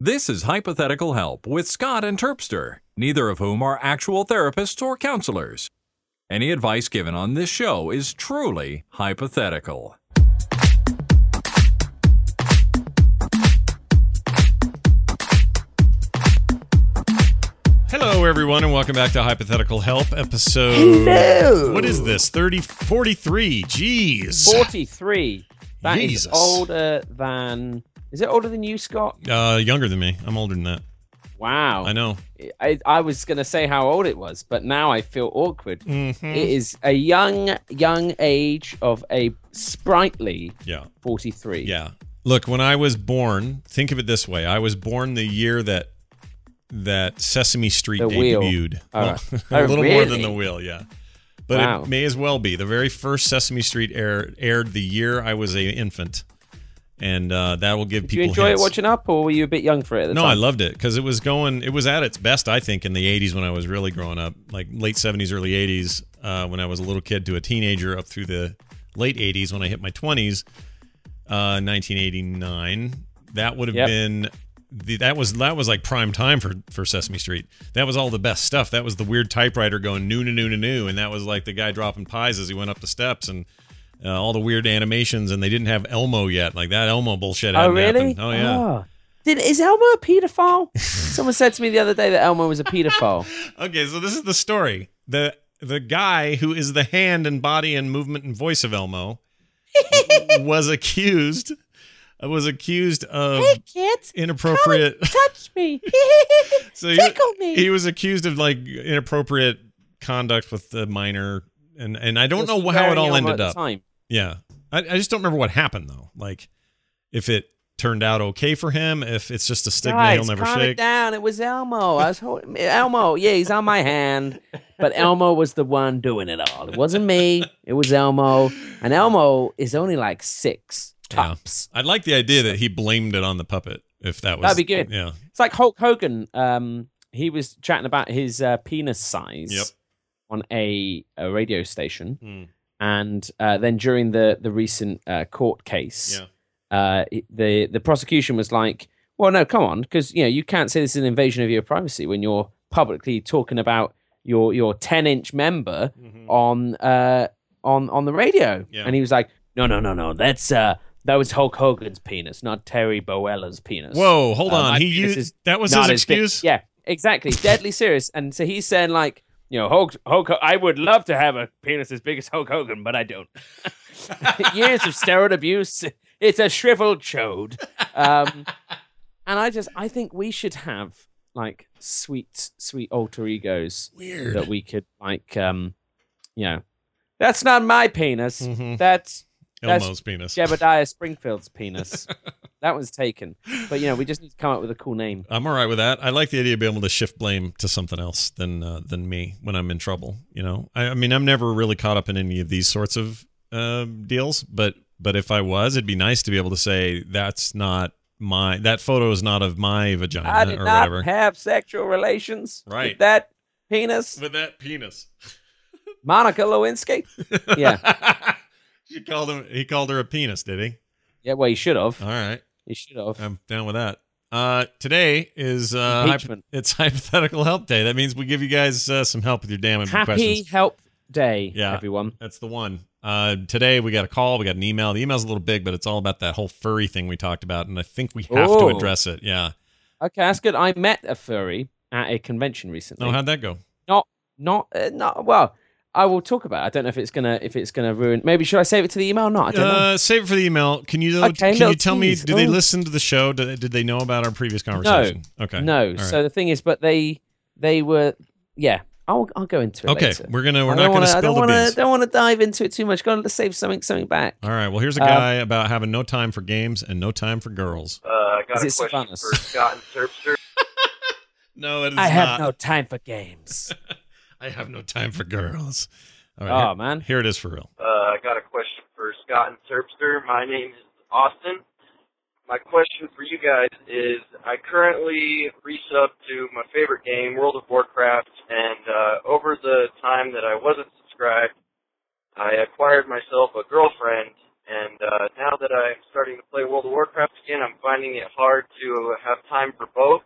This is Hypothetical Help with Scott and Terpster, neither of whom are actual therapists or counselors. Any advice given on this show is truly hypothetical. Hello, everyone, and welcome back to Hypothetical Help episode. Hello. What is this? 30, 43. Jeez. 43. That is Jesus. older than. Is it older than you, Scott? Uh, younger than me. I'm older than that. Wow. I know. I, I was going to say how old it was, but now I feel awkward. Mhm. It is a young, young age of a sprightly Yeah. 43. Yeah. Look, when I was born, think of it this way: I was born the year that that Sesame Street The wheel. debuted. Oh. Well, Oh, a little more than the wheel, yeah. But Wow. it may as well be the very first Sesame Street air, aired the year I was a infant, and uh, that will give Did people. you enjoy hints. it watching up, or were you a bit young for it at the No, time? I loved it because it was going. It was at its best, I think, in the '80s when I was really growing up, like late '70s, early '80s, uh, when I was a little kid to a teenager, up through the late '80s when I hit my 20s, uh, 1989. That would have Yep. been the, that was that was like prime time for for Sesame Street. That was all the best stuff. That was the weird typewriter going new, new, new, new, and that was like the guy dropping pies as he went up the steps and. Uh, all the weird animations, and they didn't have Elmo yet. Like that Elmo bullshit. Oh, really? happened. Oh yeah. Oh. Did, is Elmo a paedophile? Someone said to me the other day that Elmo was a paedophile. Okay, so this is the story. The the guy who is the hand and body and movement and voice of Elmo was accused was accused of kids, inappropriate touch me. so he, me. he was accused of like inappropriate conduct with the minor and and I don't know how it all ended up. time? Yeah. I, I just don't remember what happened though. Like if it turned out okay for him, if it's just a stigma Guys, he'll never calm it shake. down. It was Elmo. I was holding Elmo. Yeah, he's on my hand, but Elmo was the one doing it all. It wasn't me. It was Elmo, and Elmo is only like six Yeah. tops. I'd like the idea that he blamed it on the puppet if that was That'd be good. Yeah. It's like Hulk Hogan. Um, he was chatting about his uh, penis size Yep. On a, a radio station, Hmm. and uh, then during the the recent uh, court case, Yeah. uh, the the prosecution was like, "Well, no, come on, because you know you can't say this is an invasion of your privacy when you're publicly talking about your your ten inch member on uh on on the radio." Yeah. And he was like, "No, no, no, no, that's uh that was Hulk Hogan's penis, not Terry Bollea's penis." Whoa, hold Uh, on. He used that was not his big- excuse. Yeah, exactly. Deadly serious. And so he's saying like, you know, Hulk, Hulk, I would love to have a penis as big as Hulk Hogan, but I don't. Years of steroid abuse. It's a shriveled chode. Um, and I just, I think we should have like sweet, sweet alter egos Weird. that we could like, um, you know, that's not my penis. Mhm. That's that's Elmo's penis. Jebediah Springfield's penis. that was taken. But you know, we just need to come up with a cool name. I'm all right with that. I like the idea of being able to shift blame to something else than uh, than me when I'm in trouble. You know, I, I mean, I'm never really caught up in any of these sorts of um deals, but but if I was, it'd be nice to be able to say that's not my that photo is not of my vagina I did or not whatever. have sexual relations Right. with that penis. with that penis. Monica Lewinsky. Yeah. she called him. He called her a penis, did he? Yeah, well, he should have. All right. He should have. I'm down with that. Uh, today is uh, hypo- it's hypothetical help day. That means we give you guys uh, some help with your damn Happy questions. Help Day, Yeah. everyone. That's the one. Uh, today we got a call, we got an email. The email's a little big, but it's all about that whole furry thing we talked about, and I think we have to Oh. address it. Yeah. Okay, that's good. I met a furry at a convention recently. Oh, how'd that go? not, not, uh, not. Well, I will talk about. it. I don't know if it's gonna, if it's gonna ruin. Maybe should I save it to the email? or Not. I. Uh, save it for the email. Can you Okay, can you tell me? tease. Do they Oh. listen to the show? Did, did they know about our previous conversation? No. Okay. No. All right. So the thing is, but they, they were, yeah. I'll, I'll go into it. okay, later. we're gonna we're I not don't gonna wanna, I spill don't the wanna, beans. don't want to dive into it too much. Got to save something, something back. All right. Well, here's a Uh, guy about having no time for games and no time for girls. Uh, I got Is a it question Sylvanas? for Scott and Terpster. No, it is I not. have no time for games. I have no time for girls. All right. oh man. Here, here it is for real. Uh, I got a question for Scott and Terpster. My name is Austin. My question for you guys is I currently resub to my favorite game, World of Warcraft, and uh, over the time that I wasn't subscribed, I acquired myself a girlfriend, And uh, now that I'm starting to play World of Warcraft again, I'm finding it hard to have time for both.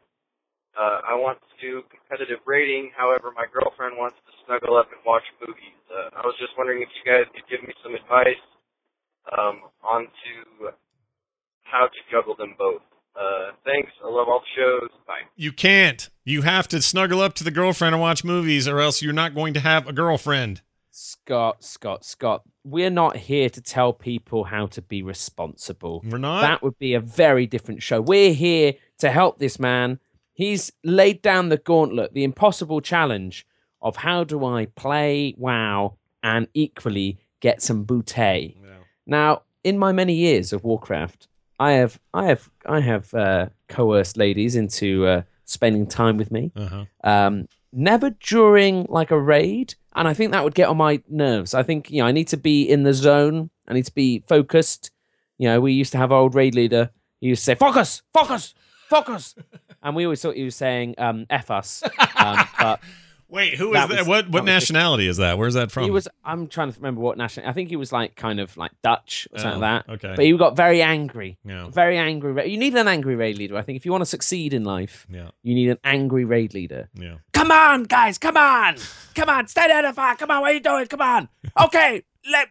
Uh, I want to do competitive rating. however, my girlfriend wants to snuggle up and watch movies. Uh, I was just wondering if you guys could give me some advice um, on to how to juggle them both. Uh, thanks. I love all the shows. Bye. You can't. You have to snuggle up to the girlfriend and watch movies, or else you're not going to have a girlfriend. Scott, Scott, Scott, we're not here to tell people how to be responsible. We're not. That would be a very different show. We're here to help this man. He's laid down the gauntlet, the impossible challenge of how do I play WoW and equally get some booty. Yeah. Now, in my many years of Warcraft, I have, I have, I have uh, coerced ladies into uh, spending time with me. Uh-huh. Um, never during like a raid, and I think that would get on my nerves. I think you know I need to be in the zone. I need to be focused. You know, we used to have our old raid leader. He used to say, "Focus, focus, focus," and we always thought he was saying um, "f us." Um, but Wait, who is That that? was- what that what was nationality is that? Where's that from? he was. I'm trying to remember what national. I think he was like kind of like Dutch or something Oh, like that. Okay. But he got very angry. yeah. Very angry. You need an angry raid leader. I think if you want to succeed in life, Yeah. you need an angry raid leader. Yeah. Come on, guys, come on, come on, stay there the fire. Come on, what are you doing? Come on. Okay, let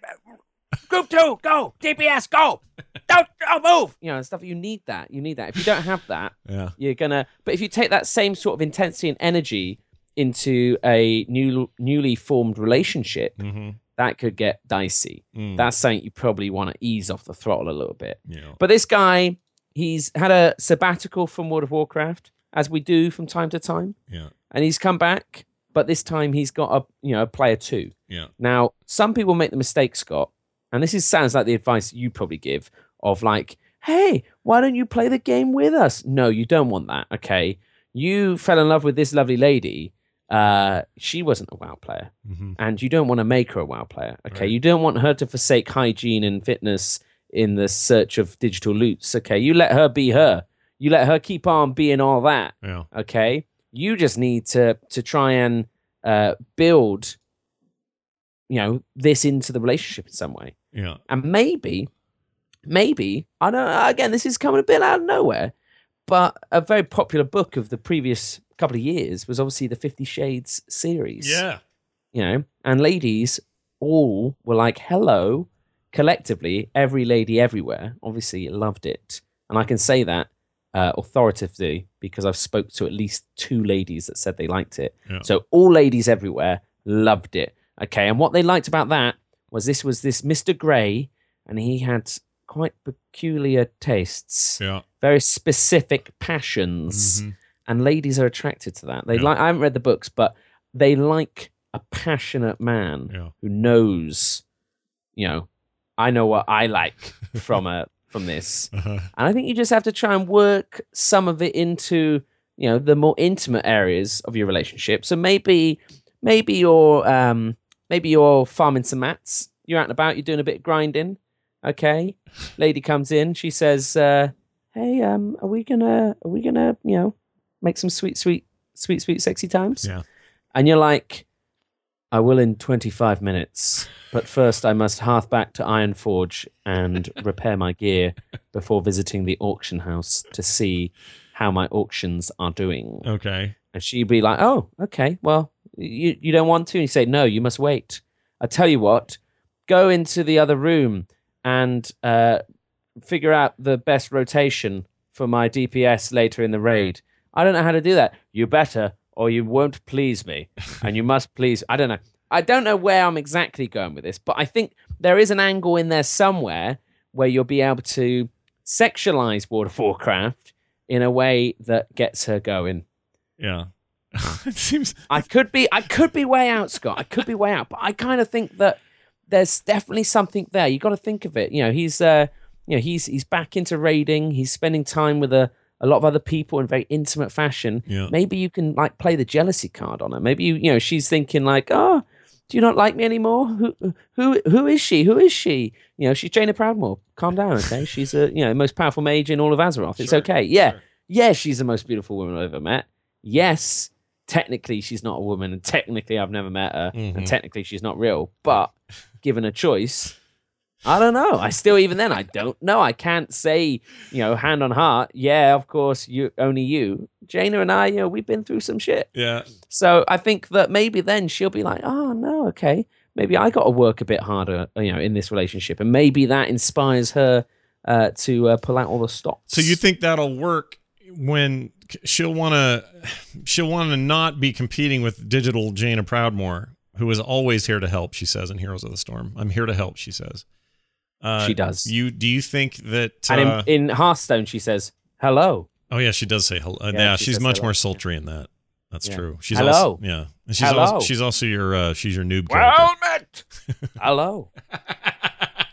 group two go. DPS go. Don't, don't move. You know, stuff. You need that. You need that. If you don't have that, Yeah. you're gonna. But if you take that same sort of intensity and energy into a new, newly formed relationship, Mm-hmm. that could get dicey. Mm. That's something you probably want to ease off the throttle a little bit. yeah. But this guy, he's had a sabbatical from World of Warcraft, as we do from time to time Yeah. and he's come back, but this time he's got a you know a player two. Yeah. Now, some people make the mistake, Scott, and this is sounds like the advice you probably give of like, hey, why don't you play the game with us? No, you don't want that. Okay, you fell in love with this lovely lady. Uh, she wasn't a WoW player, Mm-hmm. and you don't want to make her a WoW player. Okay, Right. you don't want her to forsake hygiene and fitness in the search of digital loots. Okay, you let her be her. You let her keep on being all that Yeah. okay you just need to to try and uh build you know this into the relationship in some way Yeah. and maybe maybe i don't know again this is coming a bit out of nowhere but a very popular book of the previous couple of years was obviously the 50 shades series Yeah. you know and ladies all were like hello collectively every lady everywhere obviously loved it and i can say that uh, authoritatively because i've spoke to at least two ladies that said they liked it Yeah. so all ladies everywhere loved it okay and what they liked about that was this was this mr gray and he had quite peculiar tastes Yeah. very specific passions Mhm. and ladies are attracted to that. They Yeah. like. I haven't read the books, but they like a passionate man Yeah. who knows. You know, I know what I like from a from this, Uh-huh. and I think you just have to try and work some of it into you know the more intimate areas of your relationship. So maybe maybe you're um maybe you're farming some mats. You're out and about. You're doing a bit of grinding. Okay, lady comes in. She says, uh, "Hey, um, are we gonna are we gonna you know make some sweet, sweet, sweet, sweet, sexy times?" Yeah. And you're like, "I will in 25 minutes, but first I must hearth back to Ironforge and repair my gear before visiting the auction house to see how my auctions are doing." Okay. And she'd be like, "Oh, okay. Well, you you don't want to?" And you say, "No, you must wait." I tell you what, go into the other room and uh, figure out the best rotation for my DPS later in the raid. I don't know how to do that. You better, or you won't please me, and you must please. I don't know. I don't know where I'm exactly going with this, but I think there is an angle in there somewhere where you'll be able to sexualize World of Warcraft in a way that gets her going. Yeah. it seems. I could be I could be way out, Scott. I could be way out, but I kind of think that there's definitely something there. You got to think of it. You know, he's uh, you know, he's he's back into raiding. He's spending time with a a lot of other people in very intimate fashion. Yeah. Maybe you can like play the jealousy card on her. Maybe you you know she's thinking like, oh, do you not like me anymore? Who who who is she? Who is she? You know, she's Jaina Proudmoore. Calm down, okay? She's a you know most powerful mage in all of Azeroth. It's Sure, okay. Yeah, sure. yeah, she's the most beautiful woman I've ever met. Yes, technically she's not a woman, and technically I've never met her, Mhm. and technically she's not real. But given a choice, I don't know. I still, even then, I don't know. I can't say, you know, hand on heart. Yeah, of course, you only you, Jaina and I. You know, we've been through some shit. Yeah. So I think that maybe then she'll be like, oh no, okay, maybe I got to work a bit harder, you know, in this relationship, and maybe that inspires her uh, to uh, pull out all the stops. So you think that'll work when she'll want to she'll want to not be competing with digital Jaina Proudmoore, who is always here to help. She says in Heroes of the Storm, "I'm here to help." She says. Uh, She does. You do you think that? and uh, in, in Hearthstone, she says, "Hello." oh yeah, she does say hello. Uh, Yeah, yeah, she she's much hello. more sultry in that. That's Yeah. true. She's Hello. Also, yeah, and she's Hello. also she's also your uh, she's your noob character. Well met. Hello.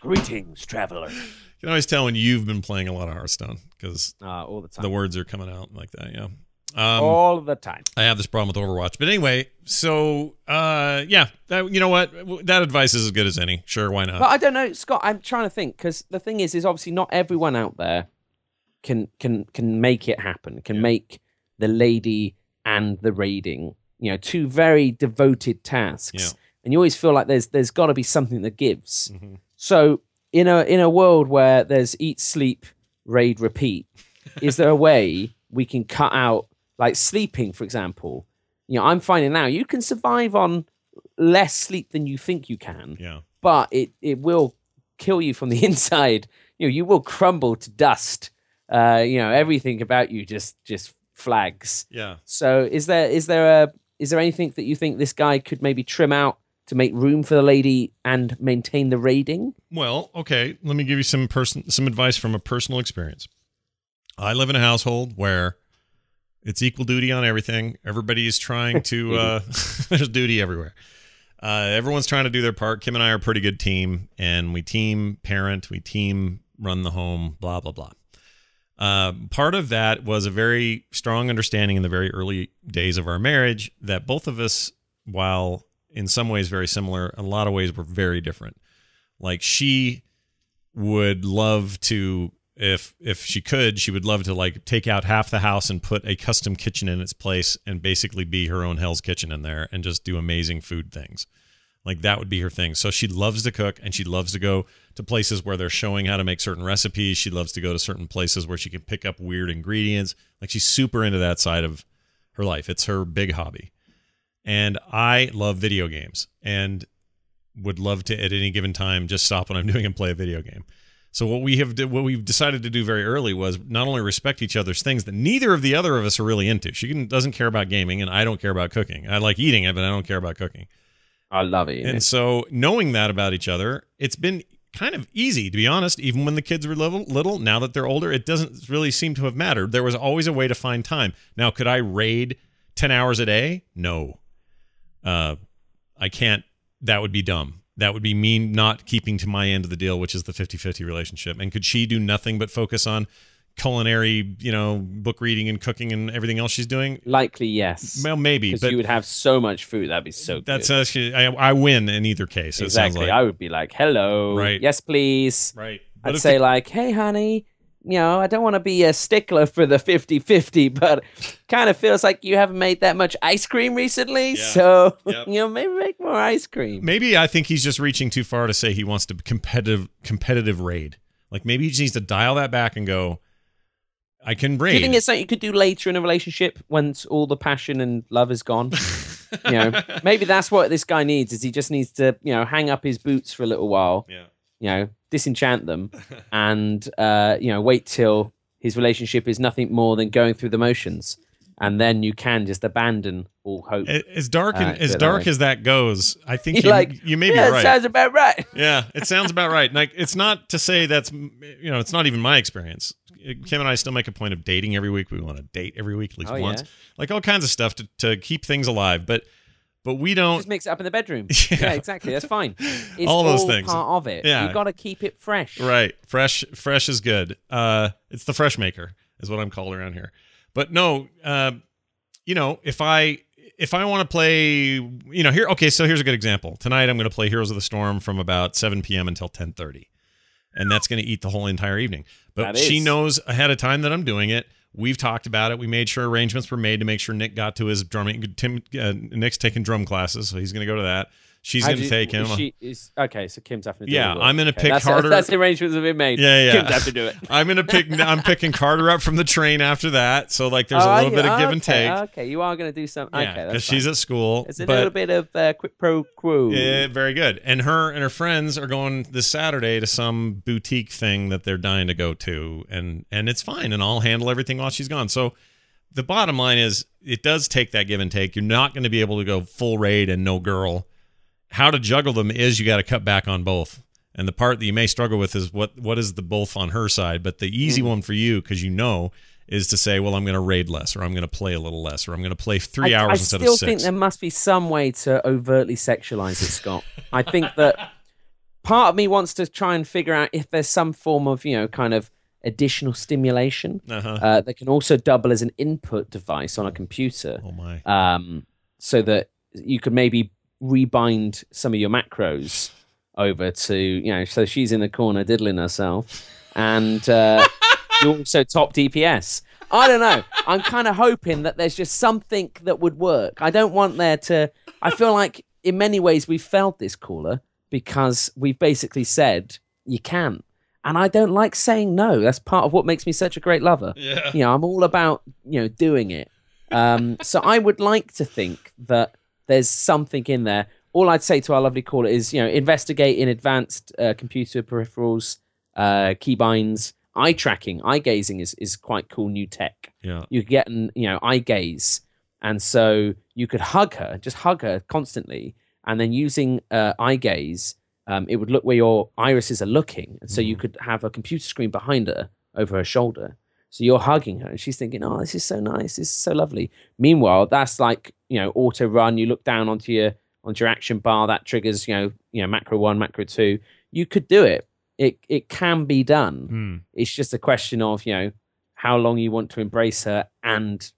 Greetings, traveler. You can always tell when you've been playing a lot of Hearthstone because Uh, all the time. the words are coming out like that. Yeah. Um, all the time. I have this problem with Overwatch. But anyway, so uh, yeah, that, you know what? That advice is as good as any. Sure, why not? But I don't know, Scott. I'm trying to think because the thing is, is obviously not everyone out there can can can make it happen. Can Yeah. make the lady and the raiding, you know, two very devoted tasks. Yeah. And you always feel like there's there's got to be something that gives. Mhm. So in a in a world where there's eat, sleep, raid, repeat, is there a way we can cut out like sleeping, for example? You know, I'm finding now you can survive on less sleep than you think you can Yeah. but it it will kill you from the inside. You know, you will crumble to dust. Uh, you know, everything about you just just flags. Yeah. So, is there is there a is there anything that you think this guy could maybe trim out to make room for the lady and maintain the rating? Well, okay. Let me give you some person some advice from a personal experience. I live in a household where it's equal duty on everything. Everybody is trying to. uh, there's duty everywhere. Uh, everyone's trying to do their part. Kim and I are a pretty good team, and we team parent, we team run the home. Blah blah blah. Uh, part of that was a very strong understanding in the very early days of our marriage that both of us, while in some ways very similar, in a lot of ways were very different. Like she would love to if if she could, she would love to like take out half the house and put a custom kitchen in its place and basically be her own Hell's Kitchen in there and just do amazing food things. Like that would be her thing. So she loves to cook and she loves to go to places where they're showing how to make certain recipes. She loves to go to certain places where she can pick up weird ingredients. Like she's super into that side of her life. It's her big hobby. And I love video games and would love to at any given time just stop what I'm doing and play a video game. So what we have what we've decided to do very early was not only respect each other's things that neither of the other of us are really into. She can, doesn't care about gaming and I don't care about cooking. I like eating it, but I don't care about cooking. I love it. And so knowing that about each other, it's been kind of easy to be honest. Even when the kids were little, little, now that they're older, it doesn't really seem to have mattered. There was always a way to find time. Now, could I raid ten hours a day? No, uh, I can't. That would be dumb. That would be me not keeping to my end of the deal, which is the 50-50 relationship. And could she do nothing but focus on culinary, you know, book reading and cooking and everything else she's doing? Likely, yes. Well, maybe, Because but you would have so much food. That'd be so that's good. actually I, I win in either case. It sounds exactly. like. I would be like, hello. Right. Yes, please. Right. I'd say the- like, hey, honey, you know, I don't want to be a stickler for the 50-50, but kind of feels like you haven't made that much ice cream recently. Yeah. So, Yep. you know, maybe make more ice cream. maybe I think he's just reaching too far to say he wants to competitive competitive raid. Like maybe he just needs to dial that back and go. I can Do you think it's something you could do later in a relationship once all the passion and love is gone? you know, maybe that's what this guy needs. Is he just needs to, you know, hang up his boots for a little while, yeah. You know, disenchant them, and uh, you know, wait till his relationship is nothing more than going through the motions, and then you can just abandon all hope. As dark and Uh, as dark that as that goes, I think You're like, you may be yeah, right. sounds about right. yeah, it sounds about right. Like it's not to say that's you know it's not even my experience. Kim and I still make a point of dating every week. We want to date every week at least Oh, once, yeah. like all kinds of stuff to, to keep things alive. But but we don't. Just mix it up in the bedroom. Yeah. Yeah, exactly. That's fine. It's All those all things. part of it. Yeah. you got to keep it fresh. Right. Fresh fresh is good. Uh it's the fresh maker is what I'm called around here. But no, uh, you know, if I if I want to play, you know, here okay, so here's a good example. Tonight I'm going to play Heroes of the Storm from about 7 p.m. until 10:30. And that's going to eat the whole entire evening. But she knows ahead of time that I'm doing it. We've talked about it. We made sure arrangements were made to make sure Nick got to his drumming. Tim, uh, Nick's taking drum classes, so he's going to go to that. She's going to take him. She is okay. So Kim's having to do Yeah, all the work. I'm gonna Okay, pick that's, harder- That's the arrangements have been made. Yeah, yeah. Kim's have to do it. I'm gonna pick. I'm picking Carter up from the train after that. So like, there's Oh, a little bit of give okay, and take. Okay, you are going to do something. yeah, okay, because that's she's at school. It's a little bit of uh, quid pro quo. Yeah, very good. And her and her friends are going this Saturday to some boutique thing that they're dying to go to, and and it's fine, and I'll handle everything while she's gone. So the bottom line is, it does take that give and take. You're not going to be able to go full raid and no girl. How to juggle them is you got to cut back on both. And the part that you may struggle with is what what is the both on her side. But the easy one for you, because you know, is to say, well, I'm going to raid less, or I'm going to play a little less, or I'm going to play three I, hours I instead still of six. think there must be some way to overtly sexualize it, Scott. I think that part of me wants to try and figure out if there's some form of, you know, kind of additional stimulation uh-huh. uh, that can also double as an input device on a computer, oh my. um, so that you could maybe rebind some of your macros over to, you know, so she's in the corner diddling herself, and uh, you also top DPS. I don't know. I'm kind of hoping that there's just something that would work. I don't want there to. I feel like in many ways we failed this caller because we've basically said you can, and I don't like saying no. That's part of what makes me such a great lover. Yeah. You know, I'm all about you know doing it. Um, so I would like to think that there's something in there. All I'd say to our lovely caller is, you know, investigate in advanced uh, computer peripherals, uh, keybinds, eye tracking, eye gazing is, is quite cool new tech. Yeah. You could get, an, you know, eye gaze, and so you could hug her, just hug her constantly, and then using uh, eye gaze, um, it would look where your irises are looking, and so you could have a computer screen behind her over her shoulder. So you're hugging her, and she's thinking, "Oh, this is so nice. This is so lovely." Meanwhile, that's like you know, auto run. You look down onto your onto your action bar. That triggers you know, you know, macro one, macro two. You could do it. It it can be done. Hmm. It's just a question of you know how long you want to embrace her and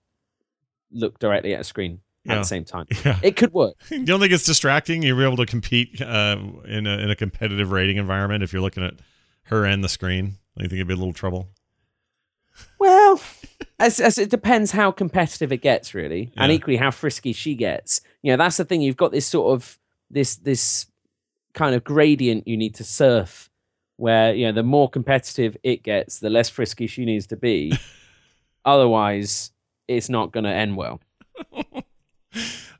look directly at a screen at the same time. Yeah. It could work. You don't think it's distracting? You're able to compete uh, in a in a competitive rating environment if you're looking at her and the screen. I think it'd be a little trouble. Well, as, as it depends how competitive it gets, really, and equally how frisky she gets. You know, that's the thing. You've got this sort of this this kind of gradient you need to surf, where you know the more competitive it gets, the less frisky she needs to be. Otherwise, it's not going to end well.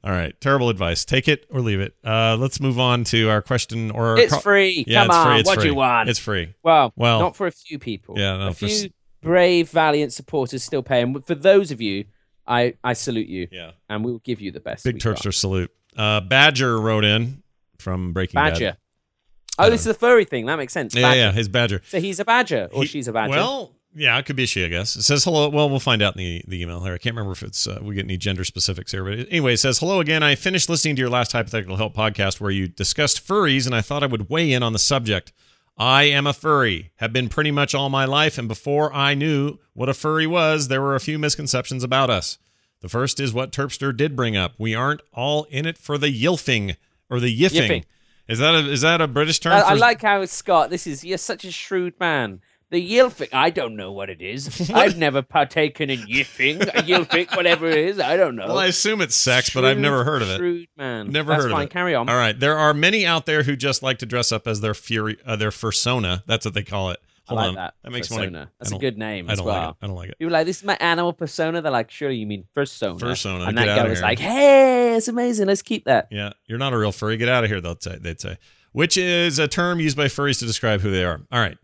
All right, terrible advice. Take it or leave it. Uh, let's move on to our question or It's co- free. Yeah, Come it's on, free. It's what free. you want? It's free. well, Well- not for a few people. Yeah, no, a few brave, valiant supporters still paying. for those of you, I I salute you, Yeah. and we'll give you the best. Big we got. Terpster salute. Uh, Badger wrote in from Breaking Badger. Bad. Oh, this is the furry thing. That makes sense. Yeah, Badger. yeah, his Badger. So he's a badger, or He- she's a badger. Well, yeah, it could be she, I guess. It says hello. Well, we'll find out in the, the email here. I can't remember if it's uh, we get any gender specifics here, but anyway, it says hello again. I finished listening to your last hypothetical help podcast where you discussed furries, and I thought I would weigh in on the subject. I am a furry, have been pretty much all my life, and before I knew what a furry was, there were a few misconceptions about us. The first is what Terpster did bring up. We aren't all in it for the yilfing or the yiffing. Yiffing. Is that a is that a British term? I, I like how Scott. This is you're such a shrewd man. The yilfing. I don't know what it is. I've never partaken in yiffing, a yilfing, whatever it is. I don't know. Well, I assume it's sex, but I've never heard of it. Shrewd man. Never That's heard fine. of it. Carry on. All right, there are many out there who just like to dress up as their fury, uh, their fursona. That's what they call it. I Hold like on, that. that makes persona. me want to. That's a good name I don't well. like it. I don't like it. People are like this is my animal persona. They're like, surely you mean persona. Fursona, And get that outta guy was here. like, hey, it's amazing. Let's keep that. Yeah, you're not a real furry. Get out of here. They'll say. They'd say, which is a term used by furries to describe who they are. All right.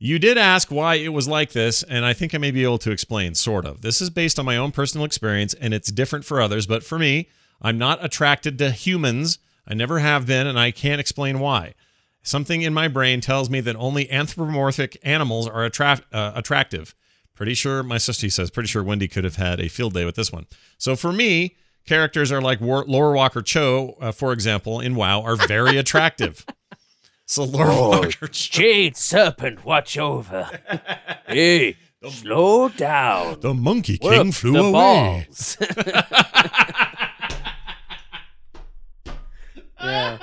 You did ask why it was like this, and I think I may be able to explain, sort of. This is based on my own personal experience, and it's different for others, but for me, I'm not attracted to humans. I never have been, and I can't explain why. Something in my brain tells me that only anthropomorphic animals are attra- uh, attractive. Pretty sure, my sister says, pretty sure Wendy could have had a field day with this one. So for me, characters are like War- Lorewalker Cho, uh, for example, in WoW, are very attractive. So Lorewalker Cho. Jade Serpent, watch over. hey, slow down. The Monkey Work King flew the away. balls. yeah.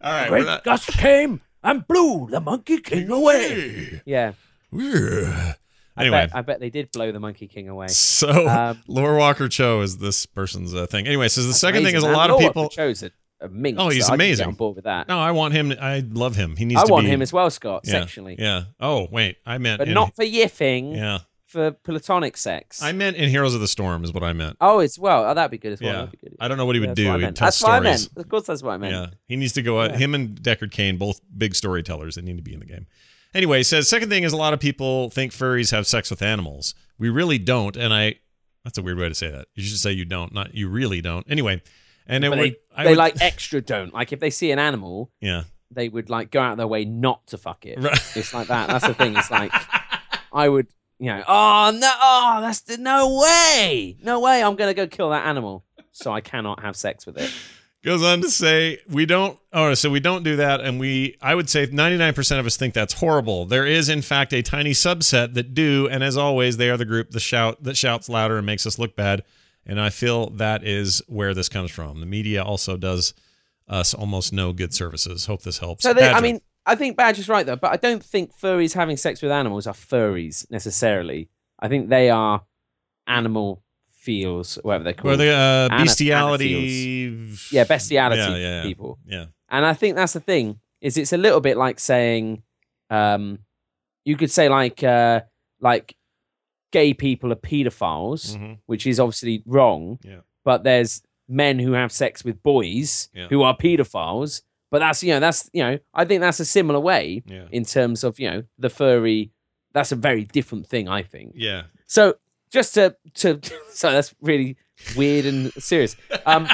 All right, we're Great not- gust came and blew the Monkey King away. Yeah. Yeah. I Anyway, bet, I bet they did blow the Monkey King away. so Um, Lorewalker Cho is this person's uh, thing. Anyway, so the second thing is a man. lot of Laura people. chose it. A minx. Oh, he's so I could get amazing. on board with that. No, I want him. I love him. He needs to be. I want be him as well, Scott, yeah, sexually, Yeah. Oh, wait. I meant but in- not for yiffing, Yeah. for platonic sex. I meant in Heroes of the Storm is what I meant. oh, it's well. Oh, that'd be good as well. yeah. Be good. I don't know what he Yeah, would that's what I do. He'd meant. tell That's what I meant. Of course, that's what I meant. Yeah, he needs to go. out Yeah. Him and Deckard Cain, both big storytellers, they need to be in the game. Anyway, he says second thing is a lot of people think furries have sex with animals. We really don't, and I. That's a weird way to say that. You should say you don't, not you really don't. Anyway, and it But would. they, they would- like extra don't. Like if they see an animal, Yeah. they would like go out of their way not to fuck it. Right. It's like that. That's the thing. It's like I would, you know, oh no, oh that's the, no way, no way. I'm gonna go kill that animal, so I cannot have sex with it. Goes on to say, we don't, oh, so we don't do that. And we, I would say 99% of us think that's horrible. There is, in fact, a tiny subset that do. And as always, they are the group that shout, that shouts louder and makes us look bad. And I feel that is where this comes from. The media also does us almost no good services. Hope this helps. So they, I mean, I think Badger's right though, but I don't think furries having sex with animals are furries necessarily. I think they are animal feels, whatever they're called. Well, the uh, Ana- bestiality. yeah, bestiality Yeah, yeah, yeah. people. Yeah. And I think that's the thing is it's a little bit like saying, um, you could say like uh, like gay people are pedophiles, Mhm. which is obviously wrong. Yeah. But there's men who have sex with boys Yeah. who are pedophiles. But that's you know that's you know I think that's a similar way Yeah. in terms of you know the furry. That's a very different thing, I think. Yeah. So just to to so that's really weird and serious. Um,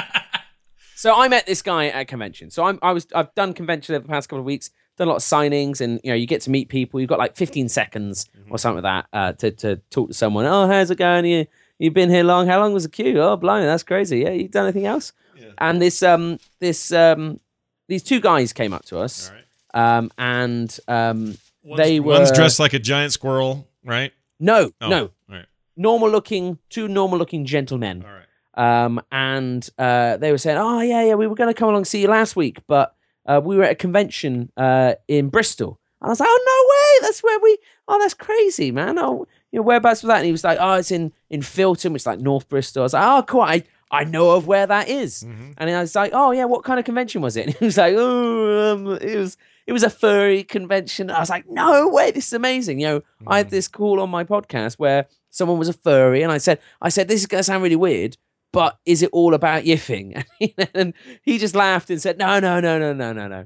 so I met this guy at a convention. So I'm I was I've done convention over the past couple of weeks. Done a lot of signings, and you know you get to meet people. You've got like 15 seconds or something like that uh, to to talk to someone. Oh, how's it going? You you've been here long? How long was the queue? Oh, blimey, that's crazy. Yeah, you done anything else? Yeah. And this um this um these two guys came up to us, right. um and um One's, They one's were- dressed like a giant squirrel, right? no Oh, no right. normal looking two normal looking gentlemen. All right. um, and uh, they were saying, "Oh yeah, yeah, we were going to come along and see you last week, but uh, we were at a convention uh, in Bristol." And I was like, "Oh no way! That's where we. Oh, that's crazy, man. Oh, you know, whereabouts was that?" And he was like, "Oh, it's in in Filton, which is like North Bristol." I was like, "Oh, cool. I I know of where that is." Mhm. And I was like, "Oh yeah, what kind of convention was it?" And he was like, "Oh, um, it was it was a furry convention." I was like, "No way, this is amazing!" You know, I had this call on my podcast where someone was a furry, and I said, "I said this is going to sound really weird, but is it all about yiffing?" and he just laughed and said, "No, no, no, no, no, no, no."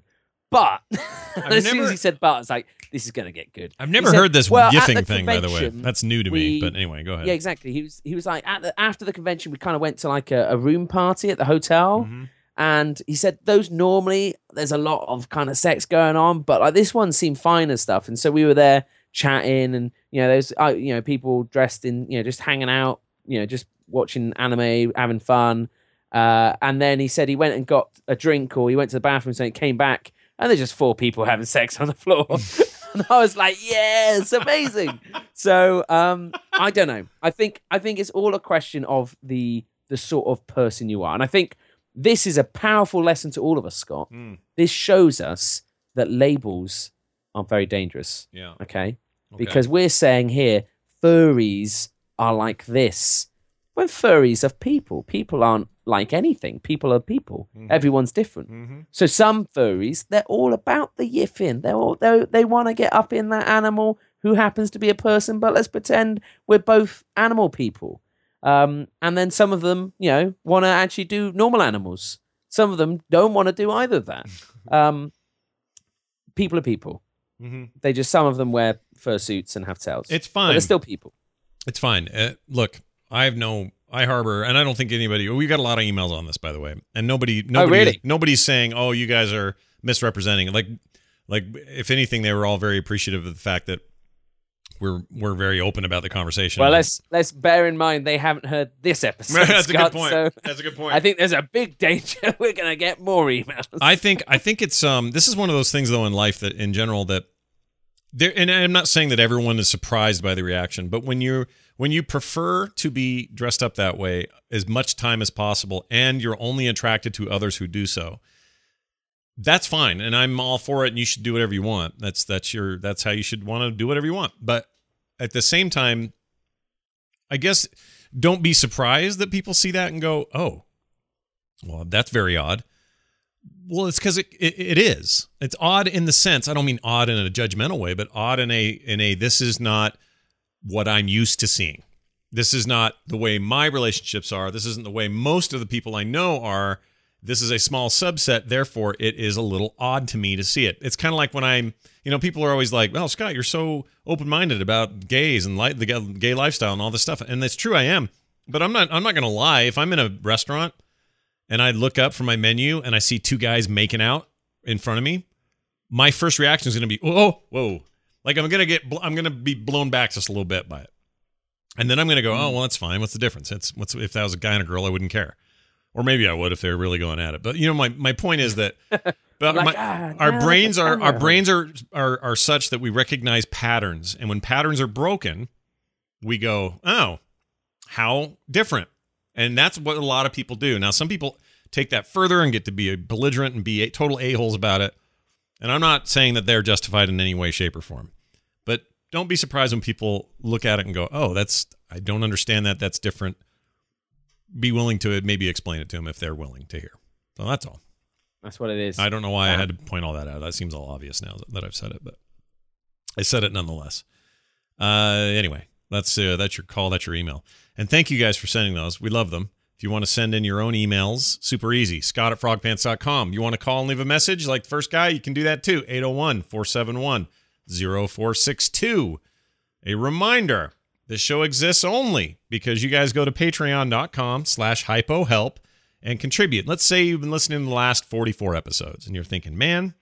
But as soon as he said "but," it's like this is going to get good. I've He never said, heard this "Well, yiffing thing, by the way. That's new to me. But anyway, go ahead. Yeah, exactly. He was he was like at the after the convention, we kind of went to like a, a room party at the hotel, Mhm. and he said those normally there's a lot of kind of sex going on, but like this one seemed fine and stuff. And so we were there chatting, and you know, there's uh, you know people dressed in you know just hanging out, you know, just watching anime, having fun. Uh, and then he said he went and got a drink, or he went to the bathroom, so he came back, and there's just four people having sex on the floor. and I was like, yeah, it's amazing. so um, I don't know. I think I think it's all a question of the the sort of person you are, and I think this is a powerful lesson to all of us, Scott. Mm, This shows us that labels are very dangerous. yeah. Okay, Okay. because we're saying here furries are like this. When furries are people, people aren't like anything. People are people. Mhm. Everyone's different. Mhm. So some furries, they're all about the yiffin. They're all they they want to get up in that animal who happens to be a person, but let's pretend we're both animal people. Um, and then some of them, you know, want to actually do normal animals. Some of them don't want to do either of that. Um, people are people. Mhm. They just some of them wear fursuits and have tails. It's but fine. they're still people. It's fine. Uh, look, I have no. I harbor, and I don't think anybody. We got a lot of emails on this, by the way, and nobody, nobody, really? nobody's saying, "Oh, you guys are misrepresenting." Like, like if anything, they were all very appreciative of the fact that we're we're very open about the conversation. Well, let's let's bear in mind they haven't heard this episode. That's a good point. So That's a good point. I think there's a big danger we're gonna get more emails. I think I think it's um this is one of those things though in life that in general that there and I'm not saying that everyone is surprised by the reaction, but when you when you prefer to be dressed up that way as much time as possible and you're only attracted to others who do so, that's fine and I'm all for it and you should do whatever you want. That's that's your that's how you should want to do whatever you want. But at the same time I guess don't be surprised that people see that and go, "Oh, well, that's very odd." Well, it's because it, it it is. It's odd in the sense. I don't mean odd in a judgmental way, but odd in a in a this is not what I'm used to seeing. This is not the way my relationships are. This isn't the way most of the people I know are. This is a small subset. Therefore, it is a little odd to me to see it. It's kind of like when I'm, you know, people are always like, "Well, Scott, you're so open minded about gays and like the gay lifestyle and all this stuff," and it's true. I am, but I'm not. I'm not going to lie. If I'm in a restaurant and I look up from my menu and I see two guys making out in front of me, my first reaction is going to be, "Oh, oh whoa!" Like I'm going to get, I'm going to be blown back just a little bit by it, and then I'm going to go, "Oh, well, that's fine. What's the difference? It's what's if that was a guy and a girl, I wouldn't care." or maybe I would if they were really going at it. But you know, my my point is that but Like, my- ah, our no, brains are our brains are, are are such that we recognize patterns, and when patterns are broken, we go, oh, how different, and that's what a lot of people do. Now, some people take that further and get to be a belligerent and be a total a holes about it. And I'm not saying that they're justified in any way, shape, or form, don't be surprised when people look at it and go, "Oh, that's I don't understand that. That's different." Be willing to maybe explain it to them if they're willing to hear. So that's all. That's what it is. I don't know why I had to point all that out. That seems all obvious now that I've said it, but I said it nonetheless. Uh, anyway, that's uh, that's your call. That's your email. And thank you guys for sending those. We love them. If you want to send in your own emails, super easy. Scott at frogpants.com. You want to call and leave a message like the first guy, you can do that too. 801 471 0462. A reminder this show exists only because you guys go to patreon.com slash hypohelp and contribute. Let's say you've been listening to the last 44 episodes and you're thinking, man,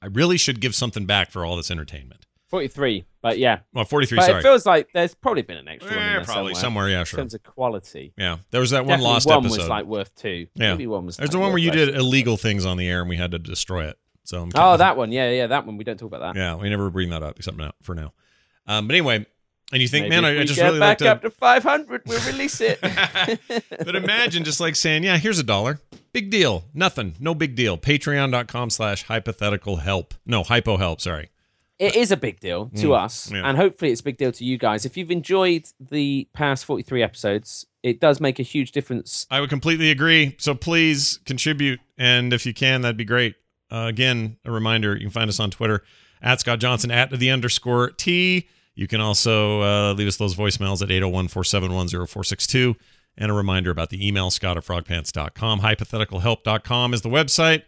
I really should give something back for all this entertainment. 43, but yeah. Well, 43, But sorry. it feels like there's probably been an extra one in Eh, there probably somewhere. somewhere, yeah, In sure. terms of quality. Yeah, there was that one Definitely lost one episode. was like worth two. Yeah. Maybe one was. There's like the one where you less. did illegal things on the air and we had to destroy it. So I'm Oh, that one. Yeah, yeah, that one. We don't talk about that. Yeah, we never bring that up except now for now. Um, but anyway, and you think, Maybe man, I, I just really like back to. up to 500, we'll release it. but imagine just like saying, yeah, here's a dollar. Big deal. Nothing. No big deal. Patreon.com slash hypothetical help. No, hypo help. Sorry. It is a big deal to Mm, us, yeah. and hopefully it's a big deal to you guys. If you've enjoyed the past 43 episodes, it does make a huge difference. I would completely agree. So please contribute. And if you can, that'd be great. Uh, again, a reminder you can find us on Twitter at Scott Johnson at the underscore T. You can also uh, leave us those voicemails at 801 471 0462. And a reminder about the email, scott at frogpants.com. Hypotheticalhelp.com is the website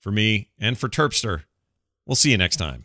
for me and for Terpster. We'll see you next time.